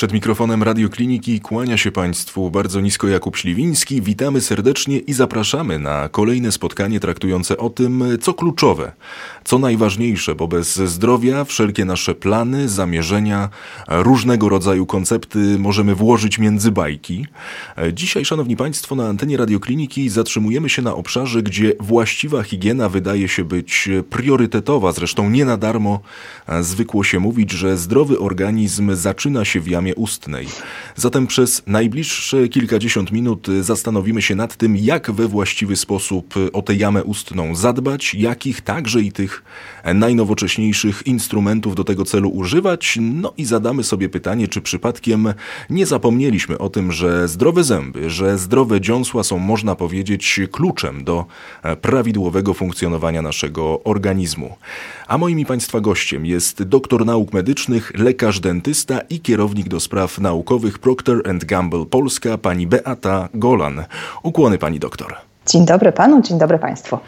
Przed mikrofonem Radiokliniki kłania się Państwu bardzo nisko Jakub Śliwiński. Witamy serdecznie i zapraszamy na kolejne spotkanie traktujące o tym, co kluczowe, co najważniejsze, bo bez zdrowia wszelkie nasze plany, zamierzenia, różnego rodzaju koncepty możemy włożyć między bajki. Dzisiaj, Szanowni Państwo, na antenie Radiokliniki zatrzymujemy się na obszarze, gdzie właściwa higiena wydaje się być priorytetowa. Zresztą nie na darmo zwykło się mówić, że zdrowy organizm zaczyna się w jamie ustnej. Zatem przez najbliższe kilkadziesiąt minut zastanowimy się nad tym, jak we właściwy sposób o tę jamę ustną zadbać, jakich także i tych najnowocześniejszych instrumentów do tego celu używać, no i zadamy sobie pytanie, czy przypadkiem nie zapomnieliśmy o tym, że zdrowe zęby, że zdrowe dziąsła są, można powiedzieć, kluczem do prawidłowego funkcjonowania naszego organizmu. A moim i Państwa gościem jest doktor nauk medycznych, lekarz dentysta i kierownik do spraw naukowych Procter Gamble Polska, pani Beata Golan. Ukłony pani doktor. Dzień dobry panu, dzień dobry państwu.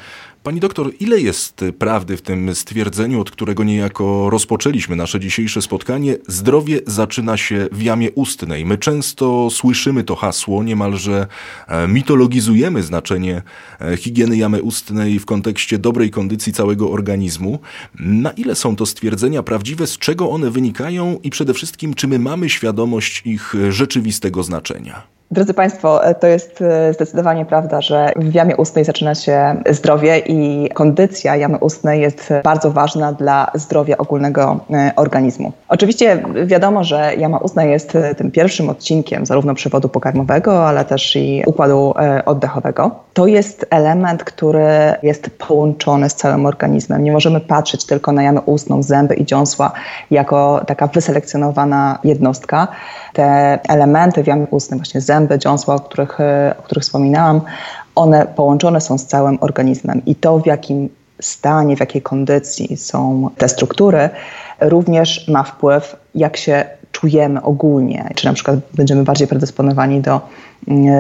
Pani doktor, ile jest prawdy w tym stwierdzeniu, od którego niejako rozpoczęliśmy nasze dzisiejsze spotkanie? Zdrowie zaczyna się w jamie ustnej. My często słyszymy to hasło, niemalże e, mitologizujemy znaczenie e, higieny jamy ustnej w kontekście dobrej kondycji całego organizmu. Na ile są to stwierdzenia prawdziwe, z czego one wynikają i przede wszystkim, czy my mamy świadomość ich rzeczywistego znaczenia? Drodzy Państwo, e, to jest e, zdecydowanie prawda, że w jamie ustnej zaczyna się zdrowie i kondycja jamy ustnej jest bardzo ważna dla zdrowia ogólnego e, organizmu. Oczywiście wiadomo, że jama ustna jest tym pierwszym odcinkiem zarówno przewodu pokarmowego, ale też i układu oddechowego. To jest element, który jest połączony z całym organizmem. Nie możemy patrzeć tylko na jamę ustną, zęby i dziąsła jako taka wyselekcjonowana jednostka. Te elementy w jamie ustnej, właśnie zęby, dziąsła, o których, e, o których wspominałam, one połączone są z całym organizmem i to, w jakim stanie, w jakiej kondycji są te struktury, również ma wpływ, jak się czujemy ogólnie, czy na przykład będziemy bardziej predysponowani do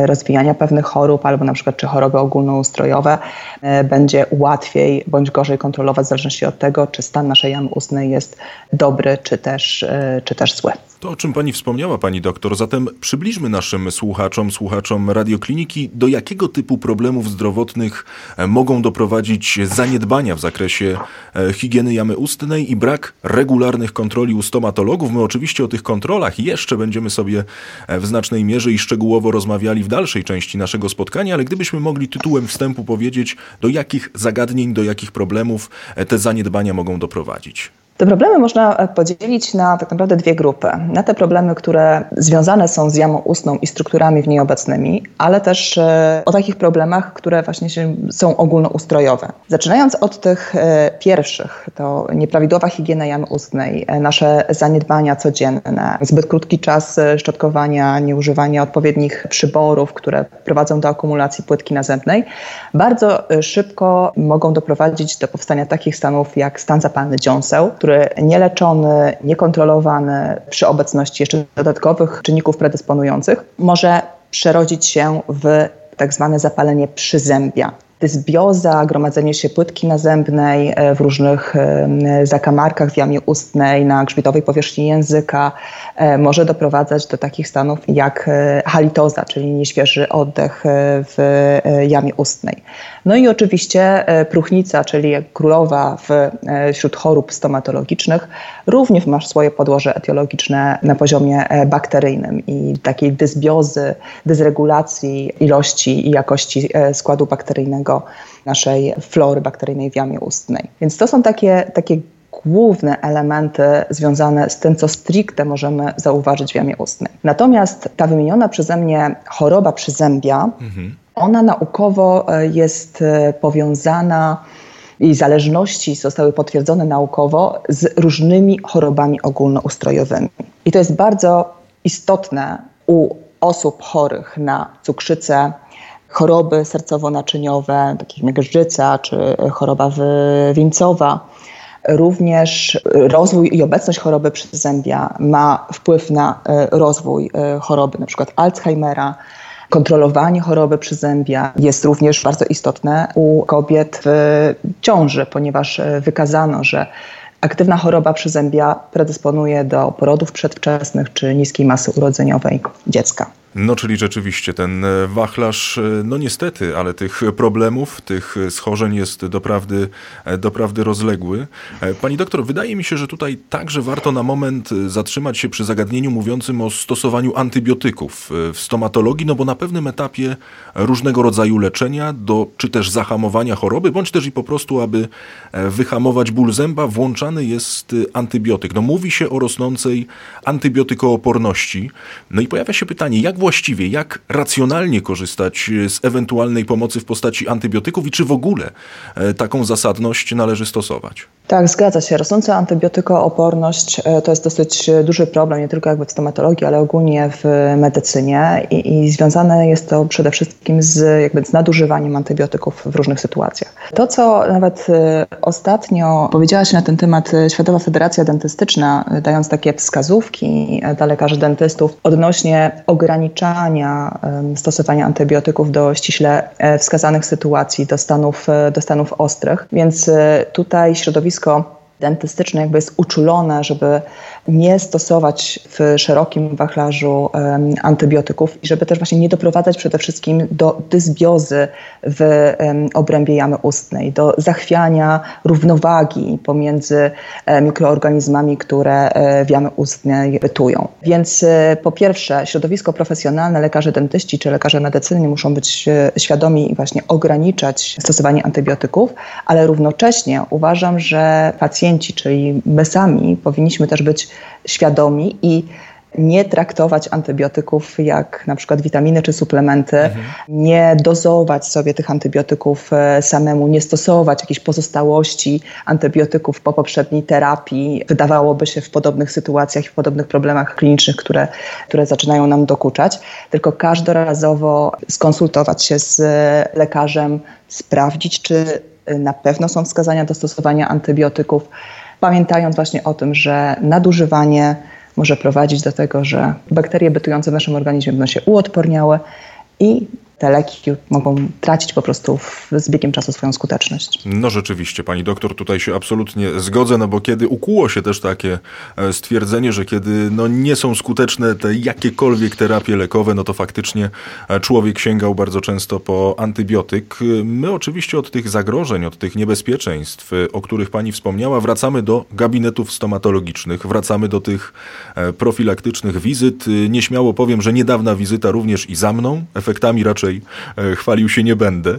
rozwijania pewnych chorób, albo na przykład czy choroby ogólnoustrojowe e, będzie łatwiej bądź gorzej kontrolować w zależności od tego, czy stan naszej jamy ustnej jest dobry, czy też, e, czy też zły. To, o czym pani wspomniała, pani doktor, zatem przybliżmy naszym słuchaczom, słuchaczom radiokliniki, do jakiego typu problemów zdrowotnych e, mogą doprowadzić zaniedbania w zakresie e, higieny jamy ustnej i brak regularnych kontroli u stomatologów. My oczywiście o tych kontrolach jeszcze będziemy sobie e, w znacznej mierze i szczegółowo rozmawiali w dalszej części naszego spotkania, ale gdybyśmy mogli tytułem wstępu powiedzieć, do jakich zagadnień, do jakich problemów te zaniedbania mogą doprowadzić. Te problemy można e, podzielić na tak naprawdę dwie grupy. Na te problemy, które związane są z jamą ustną i strukturami w niej obecnymi, ale też e, o takich problemach, które właśnie są ogólnoustrojowe. Zaczynając od tych e, pierwszych, to nieprawidłowa higiena jamy ustnej, nasze zaniedbania codzienne, zbyt krótki czas szczotkowania, nieużywanie odpowiednich przyborów, które prowadzą do akumulacji płytki nazębnej, bardzo szybko mogą doprowadzić do powstania takich stanów jak stan zapalny dziąseł, który nieleczony, niekontrolowany przy obecności jeszcze dodatkowych czynników predysponujących może przerodzić się w tak zwane zapalenie przyzębia dysbioza, gromadzenie się płytki nazębnej e, w różnych e, zakamarkach w jamie ustnej, na grzbietowej powierzchni języka e, może doprowadzać do takich stanów jak halitoza, czyli nieświeży oddech w jamie ustnej. No i oczywiście próchnica, czyli królowa wśród chorób stomatologicznych, również ma swoje podłoże etiologiczne na poziomie bakteryjnym i takiej dysbiozy, dysregulacji ilości i jakości składu bakteryjnego naszej flory bakteryjnej w jamie ustnej. Więc to są takie, takie główne elementy związane z tym, co stricte możemy zauważyć w jamie ustnej. Natomiast ta wymieniona przeze mnie choroba przyzębia, mhm. ona naukowo e, jest e, powiązana i zależności zostały potwierdzone naukowo z różnymi chorobami ogólnoustrojowymi. I to jest bardzo istotne u osób chorych na cukrzycę, choroby sercowo-naczyniowe, takich jak grzyca czy choroba wieńcowa. Również rozwój i obecność choroby przyzębia ma wpływ na e, rozwój e, choroby np. Alzheimera, Kontrolowanie choroby przyzębia jest również bardzo istotne u kobiet w ciąży, ponieważ wykazano, że aktywna choroba przyzębia predysponuje do porodów przedwczesnych czy niskiej masy urodzeniowej dziecka. No, czyli rzeczywiście ten e, wachlarz, e, no niestety, ale tych problemów, tych schorzeń jest doprawdy, e, doprawdy rozległy. Pani doktor, wydaje mi się, że tutaj także warto na moment zatrzymać się przy zagadnieniu mówiącym o stosowaniu antybiotyków w stomatologii, no bo na pewnym etapie różnego rodzaju leczenia, do, czy też zahamowania choroby, bądź też i po prostu, aby wyhamować ból zęba, włączany jest antybiotyk. No mówi się o rosnącej antybiotykooporności. No i pojawia się pytanie, jak właściwie, jak racjonalnie korzystać z ewentualnej pomocy w postaci antybiotyków i czy w ogóle e, taką zasadność należy stosować? Tak, zgadza się. Rosnąca antybiotykooporność e, to jest dosyć duży problem, nie tylko jakby w stomatologii, ale ogólnie w medycynie i, i związane jest to przede wszystkim z, jakby z nadużywaniem antybiotyków w różnych sytuacjach. To, co nawet e, ostatnio powiedziała się na ten temat Światowa Federacja Dentystyczna, dając takie wskazówki dla lekarzy dentystów odnośnie ograniczania stosowania antybiotyków do ściśle e, wskazanych sytuacji, do stanów, e, do stanów ostrych. Więc e, tutaj środowisko dentystyczne jakby jest uczulone, żeby nie stosować w szerokim wachlarzu antybiotyków i żeby też właśnie nie doprowadzać przede wszystkim do dysbiozy w obrębie jamy ustnej, do zachwiania równowagi pomiędzy mikroorganizmami, które e, w jamy ustnej bytują. Więc e, po pierwsze środowisko profesjonalne, lekarze dentyści czy lekarze medycyny muszą być e, świadomi i właśnie ograniczać stosowanie antybiotyków, ale równocześnie uważam, że pacjenci, czyli my sami powinniśmy też być świadomi i nie traktować antybiotyków jak na przykład witaminy czy suplementy, mhm. nie dozować sobie tych antybiotyków e, samemu, nie stosować jakichś pozostałości antybiotyków po poprzedniej terapii. Wydawałoby się w podobnych sytuacjach i w podobnych problemach klinicznych, które, które zaczynają nam dokuczać, tylko każdorazowo skonsultować się z lekarzem, sprawdzić, czy na pewno są wskazania do stosowania antybiotyków pamiętając właśnie o tym, że nadużywanie może prowadzić do tego, że bakterie bytujące w naszym organizmie będą się uodporniały i te leki mogą tracić po prostu z biegiem czasu swoją skuteczność. No rzeczywiście, pani doktor, tutaj się absolutnie zgodzę, no bo kiedy ukuło się też takie e, stwierdzenie, że kiedy no, nie są skuteczne te jakiekolwiek terapie lekowe, no to faktycznie e, człowiek sięgał bardzo często po antybiotyk. My oczywiście od tych zagrożeń, od tych niebezpieczeństw, o których pani wspomniała, wracamy do gabinetów stomatologicznych, wracamy do tych e, profilaktycznych wizyt. Nieśmiało powiem, że niedawna wizyta również i za mną, efektami raczej E, chwalił się nie będę.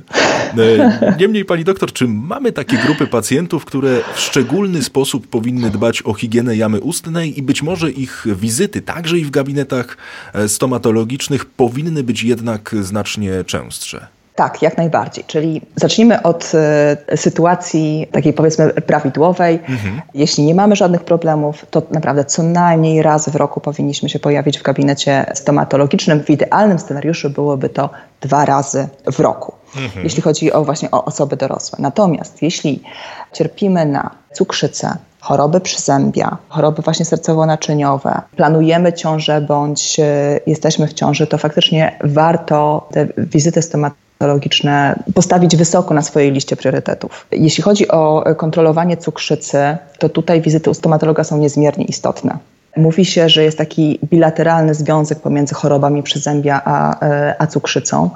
E, niemniej, pani doktor, czy mamy takie grupy pacjentów, które w szczególny sposób powinny dbać o higienę jamy ustnej i być może ich wizyty, także i w gabinetach e, stomatologicznych, powinny być jednak znacznie częstsze? Tak, jak najbardziej. Czyli zacznijmy od y, sytuacji takiej powiedzmy prawidłowej. Mhm. Jeśli nie mamy żadnych problemów, to naprawdę co najmniej raz w roku powinniśmy się pojawić w gabinecie stomatologicznym. W idealnym scenariuszu byłoby to dwa razy w roku, mhm. jeśli chodzi o właśnie o osoby dorosłe. Natomiast jeśli cierpimy na cukrzycę, choroby przyzębia, choroby właśnie sercowo-naczyniowe, planujemy ciążę bądź y, jesteśmy w ciąży, to faktycznie warto te wizyty stomatologiczne postawić wysoko na swojej liście priorytetów. Jeśli chodzi o kontrolowanie cukrzycy, to tutaj wizyty u stomatologa są niezmiernie istotne. Mówi się, że jest taki bilateralny związek pomiędzy chorobami przyzębia a, e, a cukrzycą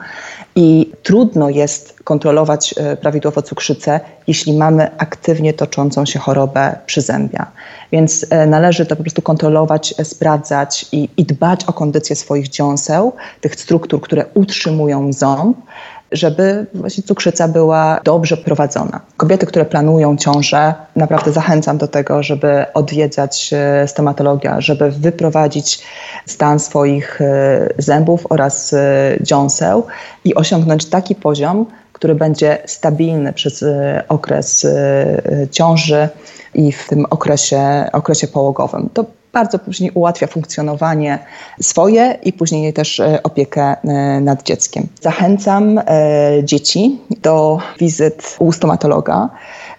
i trudno jest kontrolować e, prawidłowo cukrzycę, jeśli mamy aktywnie toczącą się chorobę przyzębia. Więc e, należy to po prostu kontrolować, sprawdzać i, i dbać o kondycję swoich dziąseł, tych struktur, które utrzymują ząb, żeby właśnie cukrzyca była dobrze prowadzona. Kobiety, które planują ciążę, naprawdę zachęcam do tego, żeby odwiedzać e, stomatologia, żeby wyprowadzić stan swoich e, zębów oraz e, dziąseł i osiągnąć taki poziom, który będzie stabilny przez okres ciąży i w tym okresie, okresie połogowym. To bardzo później ułatwia funkcjonowanie swoje i później też opiekę nad dzieckiem. Zachęcam dzieci do wizyt u stomatologa.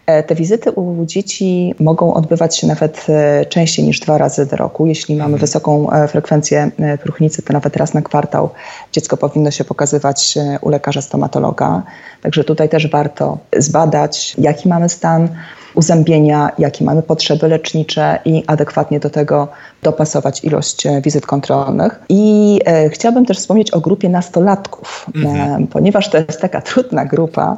E, te wizyty u dzieci mogą odbywać się nawet e, częściej niż dwa razy do roku. Jeśli mamy mhm. wysoką e, frekwencję próchnicy, to nawet raz na kwartał dziecko powinno się pokazywać u lekarza stomatologa. Także tutaj też warto zbadać, jaki mamy stan uzębienia, jakie mamy potrzeby lecznicze i adekwatnie do tego dopasować ilość wizyt kontrolnych. I e, chciałabym też wspomnieć o grupie nastolatków, mhm. e, ponieważ to jest taka trudna grupa,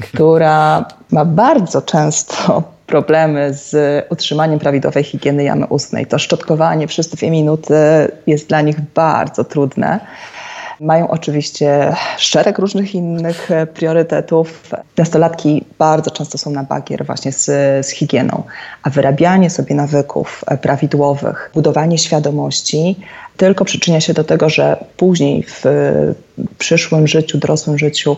która ma bardzo często problemy z utrzymaniem prawidłowej higieny jamy ustnej. To szczotkowanie przez dwie minuty jest dla nich bardzo trudne. Mają oczywiście szereg różnych innych e, priorytetów. Nastolatki bardzo często są na bagier właśnie z, z higieną, a wyrabianie sobie nawyków e, prawidłowych, budowanie świadomości tylko przyczynia się do tego, że później w przyszłym życiu, dorosłym życiu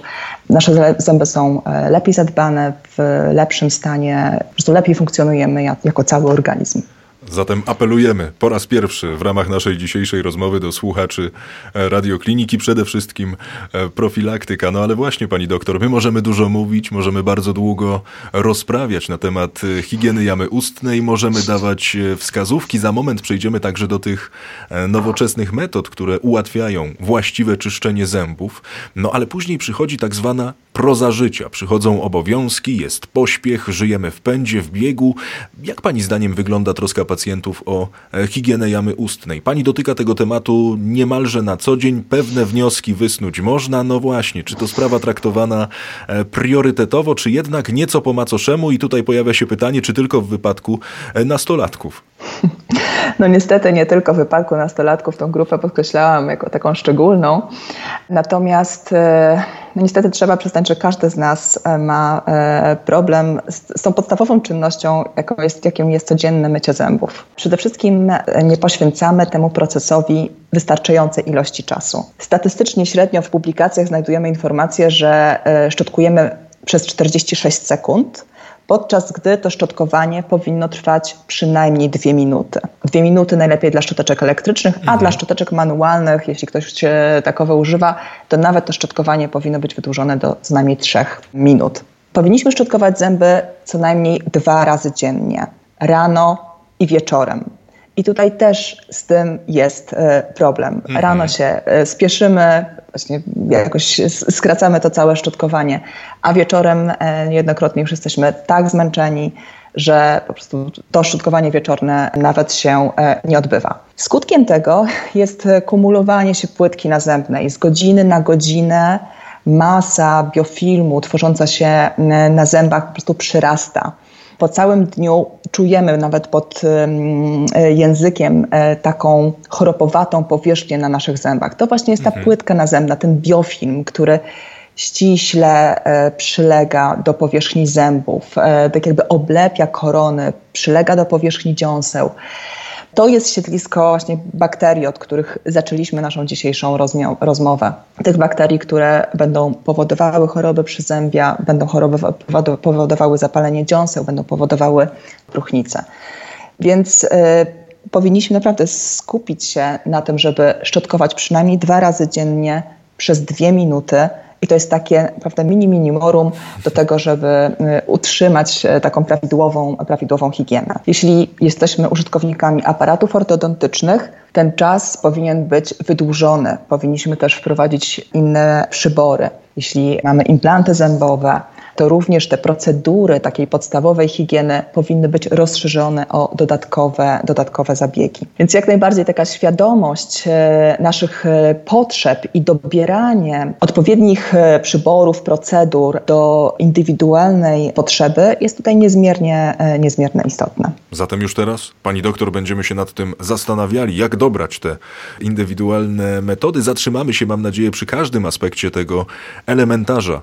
nasze zęby są e, lepiej zadbane, w lepszym stanie, po prostu lepiej funkcjonujemy jako cały organizm. Zatem apelujemy po raz pierwszy w ramach naszej dzisiejszej rozmowy do słuchaczy e, radiokliniki, przede wszystkim e, profilaktyka. No ale właśnie, pani doktor, my możemy dużo mówić, możemy bardzo długo rozprawiać na temat e, higieny jamy ustnej, możemy dawać wskazówki. Za moment przejdziemy także do tych nowoczesnych metod, które ułatwiają właściwe czyszczenie zębów. No ale później przychodzi tak zwana proza życia. Przychodzą obowiązki, jest pośpiech, żyjemy w pędzie, w biegu. Jak pani zdaniem wygląda troska pacjentów o e, higienę jamy ustnej? Pani dotyka tego tematu niemalże na co dzień. Pewne wnioski wysnuć można. No właśnie, czy to sprawa traktowana e, priorytetowo, czy jednak nieco po macoszemu? I tutaj pojawia się pytanie, czy tylko w wypadku e, nastolatków? No niestety nie tylko w wypadku nastolatków tą grupę podkreślałam jako taką szczególną. Natomiast no niestety trzeba przyznać, że każdy z nas e, ma e, problem z, z tą podstawową czynnością, jaką jest, jaką jest codzienne mycie zębów. Przede wszystkim e, nie poświęcamy temu procesowi wystarczającej ilości czasu. Statystycznie średnio w publikacjach znajdujemy informację, że szczotkujemy przez 46 sekund, podczas gdy to szczotkowanie powinno trwać przynajmniej dwie minuty. Dwie minuty najlepiej dla szczoteczek elektrycznych, mhm. a dla szczoteczek manualnych, jeśli ktoś takowe używa, to nawet to szczotkowanie powinno być wydłużone do co najmniej trzech minut. Powinniśmy szczotkować zęby co najmniej dwa razy dziennie, rano i wieczorem. I tutaj też z tym jest e, problem. Mhm. Rano się e, spieszymy, właśnie jakoś skracamy to całe szczotkowanie, a wieczorem e, niejednokrotnie już jesteśmy tak zmęczeni, że po prostu to szczotkowanie wieczorne nawet się nie odbywa. Skutkiem tego jest kumulowanie się płytki nazębnej z godziny na godzinę. Masa biofilmu tworząca się na zębach po prostu przyrasta po całym dniu czujemy nawet pod e, językiem e, taką chropowatą powierzchnię na naszych zębach. To właśnie jest ta mhm. płytka nazębna, ten biofilm, który ściśle e, przylega do powierzchni zębów, tak jakby oblepia korony, przylega do powierzchni dziąseł. To jest siedlisko właśnie bakterii, od których zaczęliśmy naszą dzisiejszą rozmowę. Tych bakterii, które będą powodowały choroby przyzębia, będą choroby, powodowały zapalenie dziąseł, będą powodowały próchnicę. Więc y, powinniśmy naprawdę skupić się na tym, żeby szczotkować przynajmniej dwa razy dziennie przez dwie minuty i to jest takie prawda, mini minimorum do tego, żeby y, utrzymać e, taką prawidłową, prawidłową higienę. Jeśli jesteśmy użytkownikami aparatów ortodontycznych, ten czas powinien być wydłużony. Powinniśmy też wprowadzić inne przybory. Jeśli mamy implanty zębowe, to również te procedury takiej podstawowej higieny powinny być rozszerzone o dodatkowe, dodatkowe zabiegi. Więc jak najbardziej taka świadomość e, naszych e, potrzeb i dobieranie odpowiednich e, przyborów, procedur do indywidualnej potrzeby jest tutaj niezmiernie, niezmiernie istotne. Zatem już teraz, pani doktor, będziemy się nad tym zastanawiali, jak dobrać te indywidualne metody. Zatrzymamy się, mam nadzieję, przy każdym aspekcie tego elementarza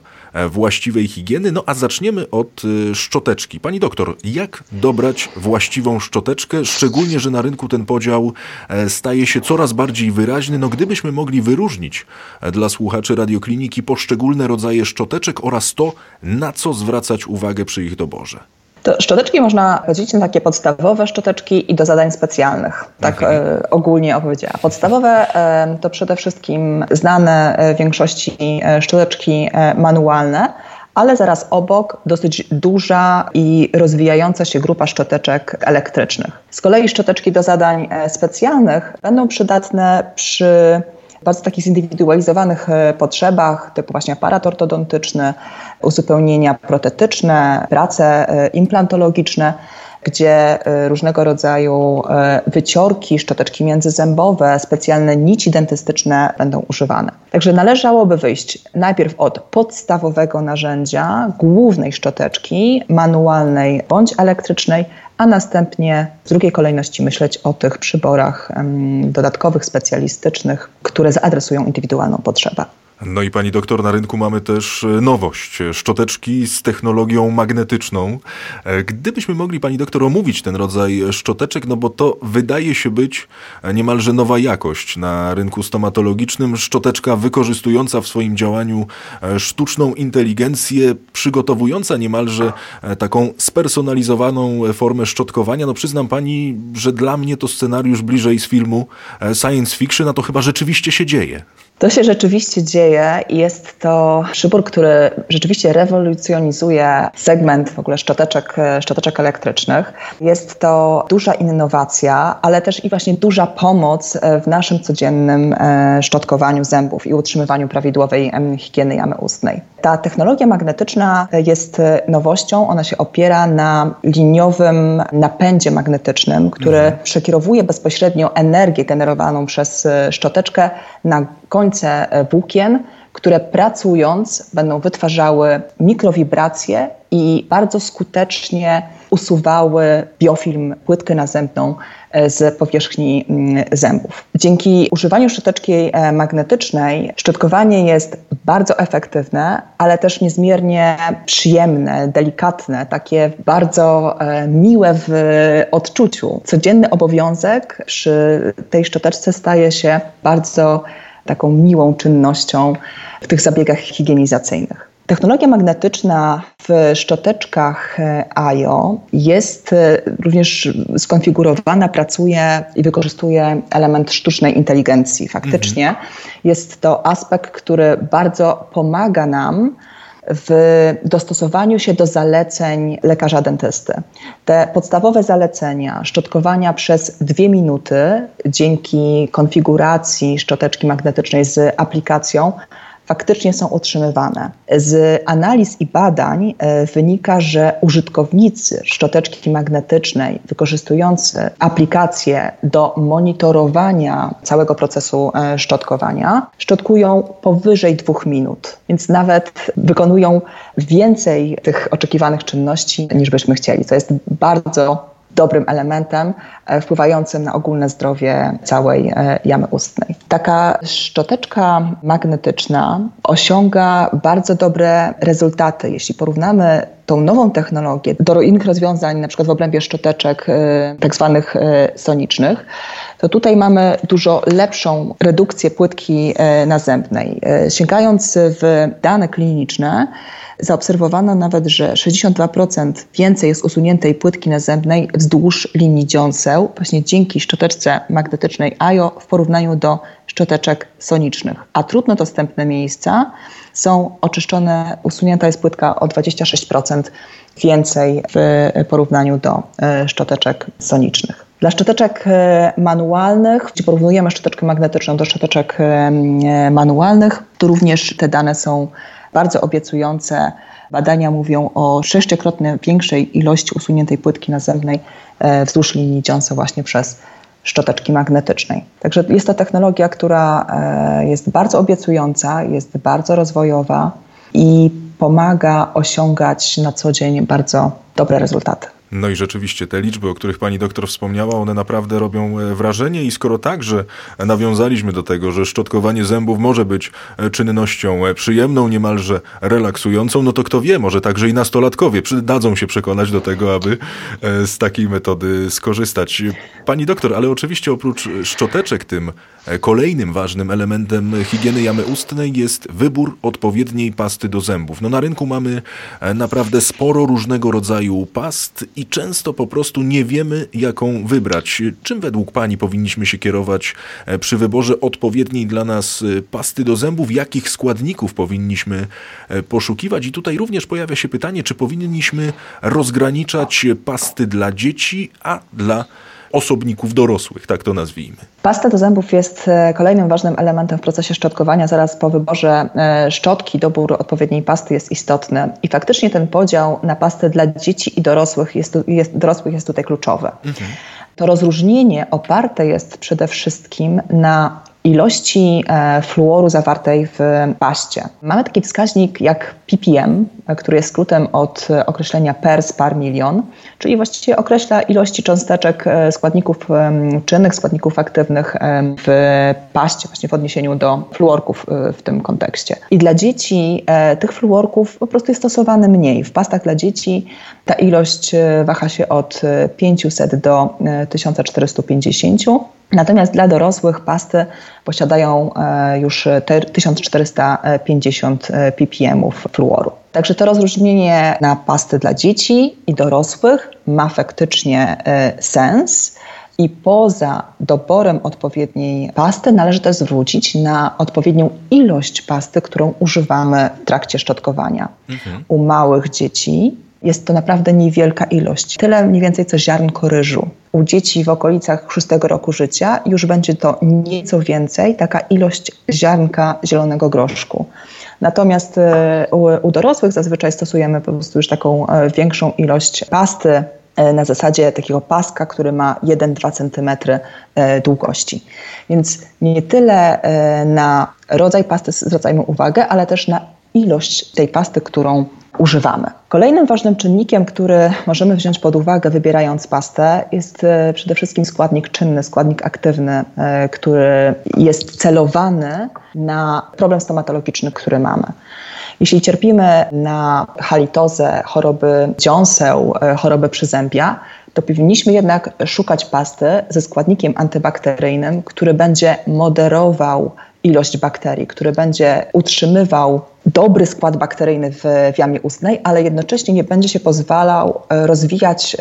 właściwej higieny no a zaczniemy od y, szczoteczki. Pani doktor, jak dobrać właściwą szczoteczkę, szczególnie, że na rynku ten podział e, staje się coraz bardziej wyraźny. No gdybyśmy mogli wyróżnić e, dla słuchaczy radiokliniki poszczególne rodzaje szczoteczek oraz to, na co zwracać uwagę przy ich doborze. To szczoteczki można podzielić na takie podstawowe szczoteczki i do zadań specjalnych. Tak okay. e, ogólnie opowiedziała. Podstawowe e, to przede wszystkim znane e, większości szczoteczki manualne, ale zaraz obok dosyć duża i rozwijająca się grupa szczoteczek elektrycznych. Z kolei szczoteczki do zadań e, specjalnych będą przydatne przy bardzo takich zindywidualizowanych e, potrzebach, typu właśnie aparat ortodontyczny, uzupełnienia protetyczne, prace e, implantologiczne gdzie e, różnego rodzaju wyciorki, szczoteczki międzyzębowe, specjalne nici dentystyczne będą używane. Także należałoby wyjść najpierw od podstawowego narzędzia, głównej szczoteczki, manualnej bądź elektrycznej, a następnie w drugiej kolejności myśleć o tych przyborach dodatkowych, specjalistycznych, które zaadresują indywidualną potrzebę. No i pani doktor, na rynku mamy też e, nowość, szczoteczki z technologią magnetyczną. E, gdybyśmy mogli pani doktor omówić ten rodzaj szczoteczek, no bo to wydaje się być niemalże nowa jakość na rynku stomatologicznym. Szczoteczka wykorzystująca w swoim działaniu e, sztuczną inteligencję, przygotowująca niemalże taką spersonalizowaną formę szczotkowania. No przyznam pani, że dla mnie to scenariusz bliżej z filmu science fiction, a to chyba rzeczywiście się dzieje. To się rzeczywiście dzieje i jest to przybór, który rzeczywiście rewolucjonizuje segment w ogóle szczoteczek, szczoteczek elektrycznych. Jest to duża innowacja, ale też i właśnie duża pomoc w naszym codziennym e, szczotkowaniu zębów i utrzymywaniu prawidłowej higieny jamy ustnej. Ta technologia magnetyczna jest nowością, ona się opiera na liniowym napędzie magnetycznym, który mhm. przekierowuje bezpośrednio energię generowaną przez e, szczoteczkę na końce e, włókien, które pracując będą wytwarzały mikrowibracje i bardzo skutecznie usuwały biofilm, płytkę nazębną z powierzchni mm, zębów. Dzięki używaniu szczoteczki e, magnetycznej szczotkowanie jest bardzo efektywne, ale też niezmiernie przyjemne, delikatne, takie bardzo miłe w odczuciu. Codzienny obowiązek przy tej szczoteczce staje się bardzo taką miłą czynnością w tych zabiegach higienizacyjnych. Technologia magnetyczna w szczoteczkach AIO jest e, również skonfigurowana, pracuje i wykorzystuje element sztucznej inteligencji. Faktycznie mhm. jest to aspekt, który bardzo pomaga nam w dostosowaniu się do zaleceń lekarza dentysty. Te podstawowe zalecenia szczotkowania przez dwie minuty dzięki konfiguracji szczoteczki magnetycznej z aplikacją faktycznie są utrzymywane. Z analiz i badań e, wynika, że użytkownicy szczoteczki magnetycznej wykorzystujący aplikację do monitorowania całego procesu e, szczotkowania szczotkują powyżej dwóch minut, więc nawet wykonują więcej tych oczekiwanych czynności niż byśmy chcieli. To jest bardzo dobrym elementem e, wpływającym na ogólne zdrowie całej e, jamy ustnej. Taka szczoteczka magnetyczna osiąga bardzo dobre rezultaty. Jeśli porównamy tą nową technologię do innych rozwiązań, na przykład w obrębie szczoteczek e, tak zwanych sonicznych, to tutaj mamy dużo lepszą redukcję płytki nazębnej. Sięgając w dane kliniczne, zaobserwowano nawet, że 62% więcej jest usuniętej płytki nazębnej wzdłuż linii dziąseł, właśnie dzięki szczoteczce magnetycznej AIO w porównaniu do szczoteczek sonicznych. A trudno dostępne miejsca są oczyszczone, usunięta jest płytka o 26% więcej w porównaniu do e, szczoteczek sonicznych. Dla szczoteczek e, manualnych, gdzie porównujemy szczoteczkę magnetyczną do szczoteczek e, manualnych, to również te dane są bardzo obiecujące. Badania mówią o sześciokrotnie większej ilości usuniętej płytki nazębnej e, wzdłuż linii dziąsa właśnie przez szczoteczki magnetycznej. Także jest to technologia, która e, jest bardzo obiecująca, jest bardzo rozwojowa i pomaga osiągać na co dzień bardzo dobre rezultaty. No i rzeczywiście te liczby, o których pani doktor wspomniała, one naprawdę robią e, wrażenie i skoro także nawiązaliśmy do tego, że szczotkowanie zębów może być e, czynnością e, przyjemną, niemalże relaksującą, no to kto wie, może także i nastolatkowie przydadzą się przekonać do tego, aby z takiej metody skorzystać. Pani doktor, ale oczywiście oprócz szczoteczek tym kolejnym ważnym elementem higieny jamy ustnej jest wybór odpowiedniej pasty do zębów. No na rynku mamy naprawdę sporo różnego rodzaju past i często po prostu nie wiemy, jaką wybrać. Czym według Pani powinniśmy się kierować e, przy wyborze odpowiedniej dla nas e, pasty do zębów? Jakich składników powinniśmy e, poszukiwać? I tutaj również pojawia się pytanie, czy powinniśmy rozgraniczać pasty dla dzieci, a dla osobników dorosłych, tak to nazwijmy. Pasta do zębów jest e, kolejnym ważnym elementem w procesie szczotkowania. Zaraz po wyborze e, szczotki dobór odpowiedniej pasty jest istotny i faktycznie ten podział na pastę dla dzieci i dorosłych jest, jest dorosłych jest tutaj kluczowy. Mhm. To rozróżnienie oparte jest przede wszystkim na ilości e, fluoru zawartej w paście. Mamy taki wskaźnik jak ppm, który jest skrótem od określenia pers par milion, czyli właściwie określa ilości cząsteczek e, składników czynnych, składników aktywnych w paście, właśnie w odniesieniu do fluorków e, w tym kontekście. I dla dzieci tych fluorków po prostu jest stosowane mniej. W pastach dla dzieci ta ilość waha się od 500 do 1450 Natomiast dla dorosłych pasty posiadają e, już 1450 e, ppm fluoru. Także to rozróżnienie na pasty dla dzieci i dorosłych ma faktycznie e, sens. I poza doborem odpowiedniej pasty należy też zwrócić na odpowiednią ilość pasty, którą używamy w trakcie szczotkowania. Mhm. U małych dzieci jest to naprawdę niewielka ilość. Tyle mniej więcej co ziarnko ryżu. U dzieci w okolicach szóstego roku życia już będzie to nieco więcej, taka ilość ziarnka zielonego groszku. Natomiast e, u, u dorosłych zazwyczaj stosujemy po prostu już taką e, większą ilość pasty e, na zasadzie takiego paska, który ma 1-2 cm długości. Więc nie tyle na rodzaj pasty zwracajmy uwagę, ale też na ilość tej pasty, którą używamy. Kolejnym ważnym czynnikiem, który możemy wziąć pod uwagę wybierając pastę jest e, przede wszystkim składnik czynny, składnik aktywny, e, który jest celowany na problem stomatologiczny, który mamy. Jeśli cierpimy na halitozę, choroby dziąseł, e, choroby przyzębia, to powinniśmy jednak szukać pasty ze składnikiem antybakteryjnym, który będzie moderował ilość bakterii, który będzie utrzymywał dobry skład bakteryjny w, w jamie ustnej, ale jednocześnie nie będzie się pozwalał e, rozwijać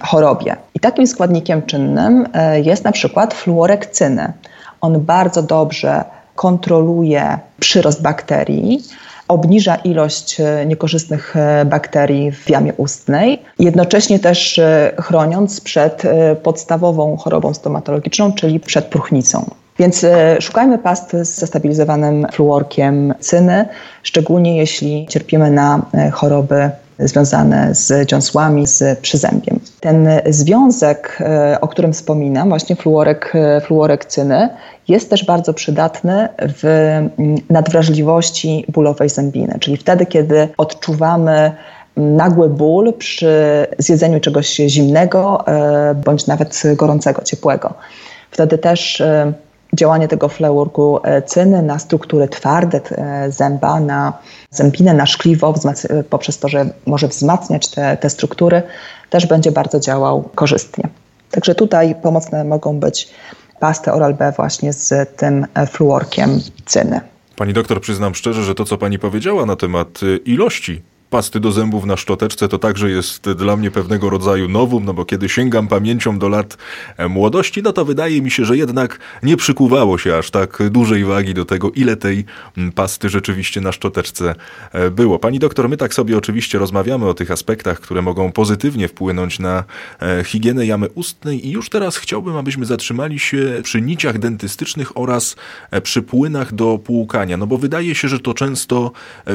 chorobie. I takim składnikiem czynnym e, jest na przykład fluorekcyny. On bardzo dobrze kontroluje przyrost bakterii, obniża ilość e, niekorzystnych bakterii w jamie ustnej, jednocześnie też chroniąc przed podstawową chorobą stomatologiczną, czyli przed próchnicą. Więc e, szukajmy pasty z zestabilizowanym fluorkiem cyny, szczególnie jeśli cierpimy na e, choroby związane z dziąsłami, z przyzębiem. Ten związek, e, o którym wspominam, właśnie fluorek, fluorek cyny, jest też bardzo przydatny w mm, nadwrażliwości bólowej zębiny, czyli wtedy, kiedy odczuwamy nagły ból przy zjedzeniu czegoś zimnego bądź nawet gorącego, ciepłego. Wtedy też działanie tego fleurku e, cyny na struktury twarde e, zęba, na zębinę, na szkliwo, e, poprzez to, że może wzmacniać te, te struktury, też będzie bardzo działał korzystnie. Także tutaj pomocne mogą być pasty Oral-B właśnie z tym fluorkiem cyny. Pani doktor, przyznam szczerze, że to, co pani powiedziała na temat ilości pasty do zębów na szczoteczce to także jest dla mnie pewnego rodzaju nowum, no bo kiedy sięgam pamięcią do lat e, młodości, no to wydaje mi się, że jednak nie przykuwało się aż tak dużej wagi do tego, ile tej pasty rzeczywiście na szczoteczce e, było. Pani doktor, my tak sobie oczywiście rozmawiamy o tych aspektach, które mogą pozytywnie wpłynąć na e, higienę jamy ustnej i już teraz chciałbym, abyśmy zatrzymali się przy niciach dentystycznych oraz przy płynach do płukania, no bo wydaje się, że to często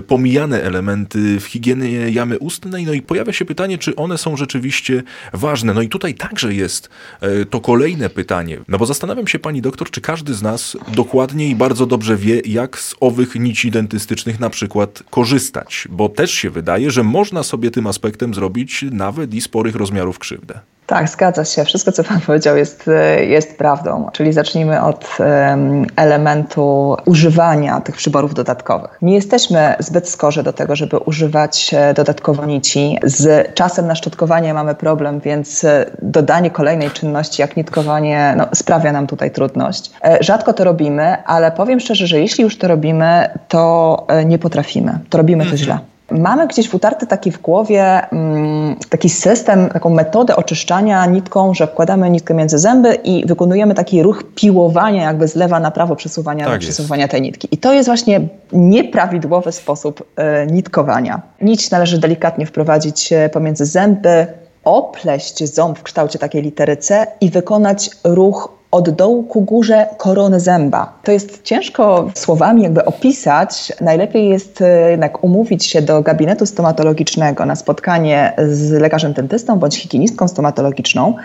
pomijane elementy w higienie higieny jamy ustnej. No i pojawia się pytanie, czy one są rzeczywiście ważne. No i tutaj także jest e, to kolejne pytanie. No bo zastanawiam się, pani doktor, czy każdy z nas dokładnie i bardzo dobrze wie, jak z owych nici dentystycznych na przykład korzystać. Bo też się wydaje, że można sobie tym aspektem zrobić nawet i sporych rozmiarów krzywdę. Tak, zgadza się. Wszystko, co Pan powiedział, jest, e, jest prawdą. Czyli zacznijmy od um, elementu używania tych przyborów dodatkowych. Nie jesteśmy zbyt skorzy do tego, żeby używać e, dodatkowo nici. Z czasem na szczotkowanie mamy problem, więc e, dodanie kolejnej czynności, jak nitkowanie, no, sprawia nam tutaj trudność. Rzadko to robimy, ale powiem szczerze, że jeśli już to robimy, to nie potrafimy. To robimy to mhm. źle. Mamy gdzieś utarty taki w głowie mm, taki system, taką metodę oczyszczania nitką, że wkładamy nitkę między zęby i wykonujemy taki ruch piłowania, jakby z lewa na prawo przesuwania, tak przesuwania tej nitki. I to jest właśnie nieprawidłowy sposób e, nitkowania. Nić należy delikatnie wprowadzić pomiędzy zęby, opleść ząb w kształcie takiej litery C i wykonać ruch od dołu ku górze korony zęba. To jest ciężko słowami jakby opisać. Najlepiej jest e, jednak umówić się do gabinetu stomatologicznego na spotkanie z lekarzem dentystą bądź higienistką stomatologiczną,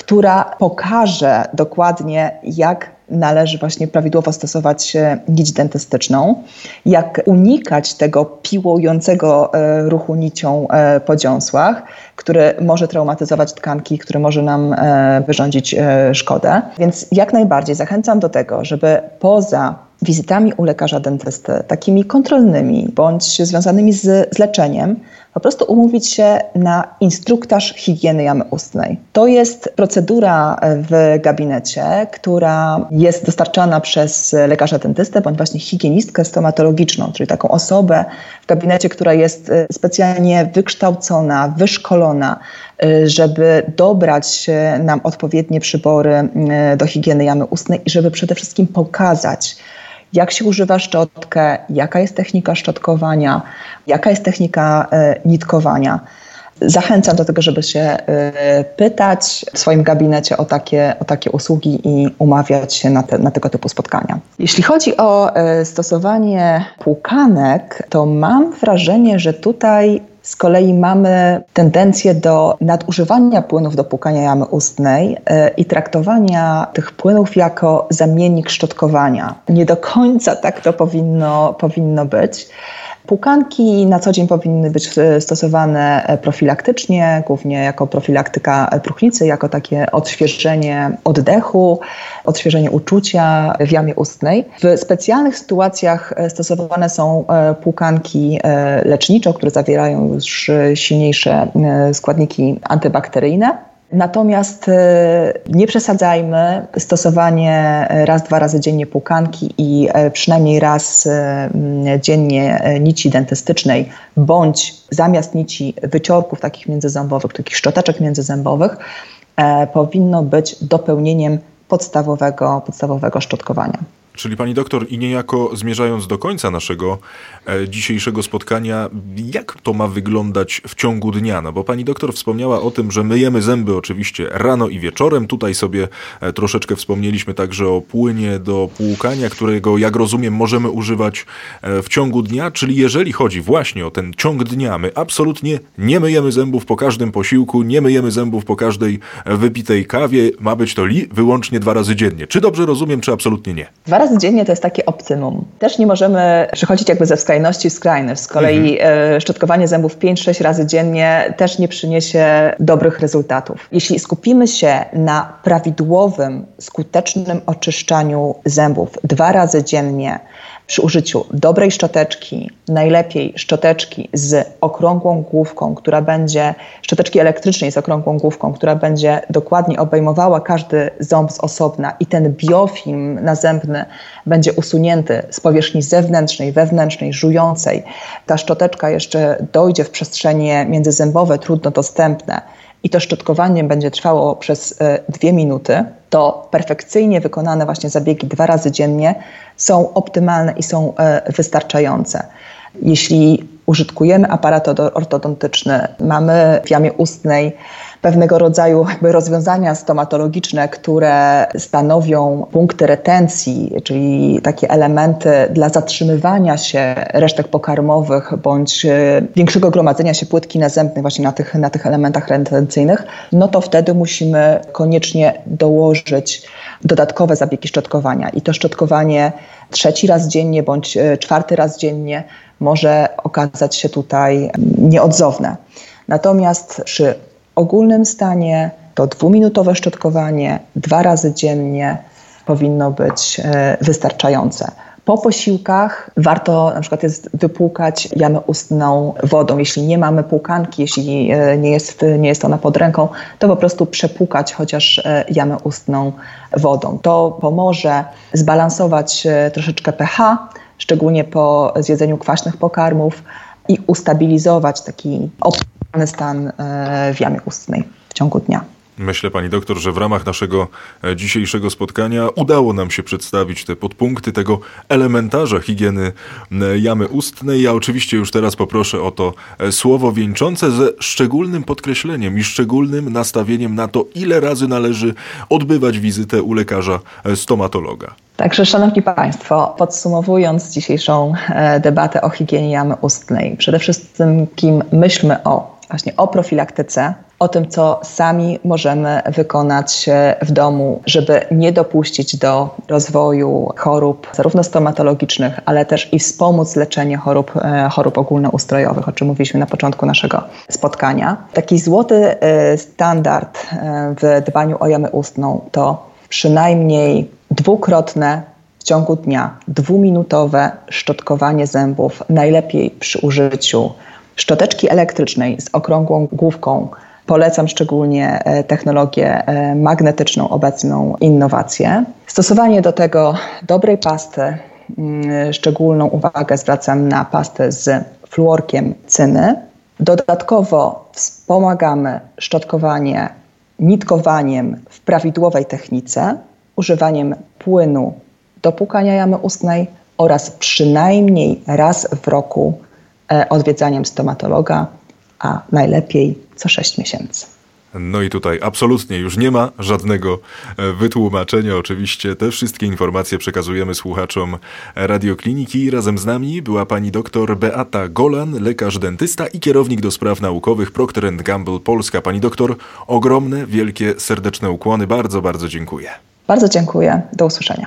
która pokaże dokładnie, jak należy właśnie prawidłowo stosować nić dentystyczną, jak unikać tego piłującego e, ruchu nicią e, po dziąsłach, który może traumatyzować tkanki, który może nam e, wyrządzić szkodę. Więc jak najbardziej zachęcam do tego, żeby poza wizytami u lekarza dentysty, takimi kontrolnymi bądź związanymi z, z leczeniem, po prostu umówić się na instruktaż higieny jamy ustnej. To jest procedura w gabinecie, która jest dostarczana przez lekarza dentystę bądź właśnie higienistkę stomatologiczną, czyli taką osobę w gabinecie, która jest e, specjalnie wykształcona, wyszkolona, e, żeby dobrać nam odpowiednie przybory e, do higieny jamy ustnej i żeby przede wszystkim pokazać, jak się używa szczotkę, jaka jest technika szczotkowania, jaka jest technika e, nitkowania. Zachęcam do tego, żeby się e, pytać w swoim gabinecie o takie, o takie usługi i umawiać się na, te, na tego typu spotkania. Jeśli chodzi o e, stosowanie płukanek, to mam wrażenie, że tutaj z kolei mamy tendencję do nadużywania płynów do płukania jamy ustnej e, i traktowania tych płynów jako zamiennik szczotkowania. Nie do końca tak to powinno, powinno być. Płukanki na co dzień powinny być e, stosowane e, profilaktycznie, głównie jako profilaktyka próchnicy, jako takie odświeżenie oddechu, odświeżenie uczucia w jamie ustnej. W specjalnych sytuacjach e, stosowane są płukanki lecznicze, które zawierają już silniejsze składniki antybakteryjne. Natomiast e, nie przesadzajmy. Stosowanie raz, dwa razy dziennie płukanki i e, przynajmniej raz e, dziennie nici dentystycznej, bądź zamiast nici wyciorków takich międzyzębowych, takich szczoteczek międzyzębowych, powinno być dopełnieniem podstawowego, podstawowego szczotkowania. Czyli pani doktor, i niejako zmierzając do końca naszego e, dzisiejszego spotkania, jak to ma wyglądać w ciągu dnia? No bo pani doktor wspomniała o tym, że myjemy zęby oczywiście rano i wieczorem. Tutaj sobie e, troszeczkę wspomnieliśmy także o płynie do płukania, którego, jak rozumiem, możemy używać e, w ciągu dnia. Czyli jeżeli chodzi właśnie o ten ciąg dnia, my absolutnie nie myjemy zębów po każdym posiłku, nie myjemy zębów po każdej e, wypitej kawie. Ma być to li wyłącznie dwa razy dziennie. Czy dobrze rozumiem, czy absolutnie nie? Dwa razy dziennie to jest takie optymum. Też nie możemy przechodzić jakby ze skrajności w skrajność. Z kolei mhm. E, szczotkowanie zębów 5-6 razy dziennie też nie przyniesie dobrych rezultatów. Jeśli skupimy się na prawidłowym, skutecznym oczyszczaniu zębów dwa razy dziennie, przy użyciu dobrej szczoteczki, najlepiej szczoteczki z okrągłą główką, która będzie, szczoteczki elektrycznej z okrągłą główką, która będzie dokładnie obejmowała każdy ząb z osobna i ten biofilm nazębny będzie usunięty z powierzchni zewnętrznej, wewnętrznej, żującej. Ta szczoteczka jeszcze dojdzie w przestrzenie międzyzębowe, trudno dostępne i to szczotkowanie będzie trwało przez e, dwie minuty, to perfekcyjnie wykonane właśnie zabiegi dwa razy dziennie są optymalne i są e, wystarczające. Jeśli użytkujemy aparat ortodontyczny, mamy w jamie ustnej pewnego rodzaju jakby rozwiązania stomatologiczne, które stanowią punkty retencji, czyli takie elementy dla zatrzymywania się resztek pokarmowych bądź e, większego gromadzenia się płytki nazębnej właśnie na tych, na tych elementach retencyjnych, no to wtedy musimy koniecznie dołożyć dodatkowe zabiegi szczotkowania. I to szczotkowanie trzeci raz dziennie bądź e, czwarty raz dziennie może okazać się tutaj nieodzowne. Natomiast przy ogólnym stanie to dwuminutowe szczotkowanie dwa razy dziennie powinno być e, wystarczające. Po posiłkach warto na przykład jest wypłukać jamę ustną wodą. Jeśli nie mamy płukanki, jeśli e, nie jest, nie jest ona pod ręką, to po prostu przepłukać chociaż e, jamę ustną wodą. To pomoże zbalansować troszeczkę pH, szczególnie po zjedzeniu kwaśnych pokarmów i ustabilizować taki stan w jamie ustnej w ciągu dnia. Myślę, pani doktor, że w ramach naszego e, dzisiejszego spotkania udało nam się przedstawić te podpunkty tego elementarza higieny jamy ustnej. Ja oczywiście już teraz poproszę o to e, słowo wieńczące ze szczególnym podkreśleniem i szczególnym nastawieniem na to, ile razy należy odbywać wizytę u lekarza e, stomatologa. Także, Szanowni Państwo, podsumowując dzisiejszą debatę o higienie jamy ustnej, przede wszystkim myślmy o właśnie o profilaktyce, o tym, co sami możemy wykonać w domu, żeby nie dopuścić do rozwoju chorób zarówno stomatologicznych, ale też i wspomóc leczenie chorób, e, chorób ogólnoustrojowych, o czym mówiliśmy na początku naszego spotkania. Taki złoty e, standard e, w dbaniu o jamę ustną to przynajmniej dwukrotne w ciągu dnia dwuminutowe szczotkowanie zębów, najlepiej przy użyciu szczoteczki elektrycznej z okrągłą główką. Polecam szczególnie e, technologię e, magnetyczną, obecną innowację. Stosowanie do tego dobrej pasty, mm, szczególną uwagę zwracam na pastę z fluorkiem cyny. Dodatkowo wspomagamy szczotkowanie nitkowaniem w prawidłowej technice, używaniem płynu do płukania jamy ustnej oraz przynajmniej raz w roku odwiedzaniem stomatologa, a najlepiej co 6 miesięcy. No i tutaj absolutnie już nie ma żadnego e, wytłumaczenia. Oczywiście te wszystkie informacje przekazujemy słuchaczom Radiokliniki. Razem z nami była pani doktor Beata Golan, lekarz dentysta i kierownik do spraw naukowych Procter Gamble Polska. Pani doktor, ogromne, wielkie, serdeczne ukłony. Bardzo, bardzo dziękuję. Bardzo dziękuję. Do usłyszenia.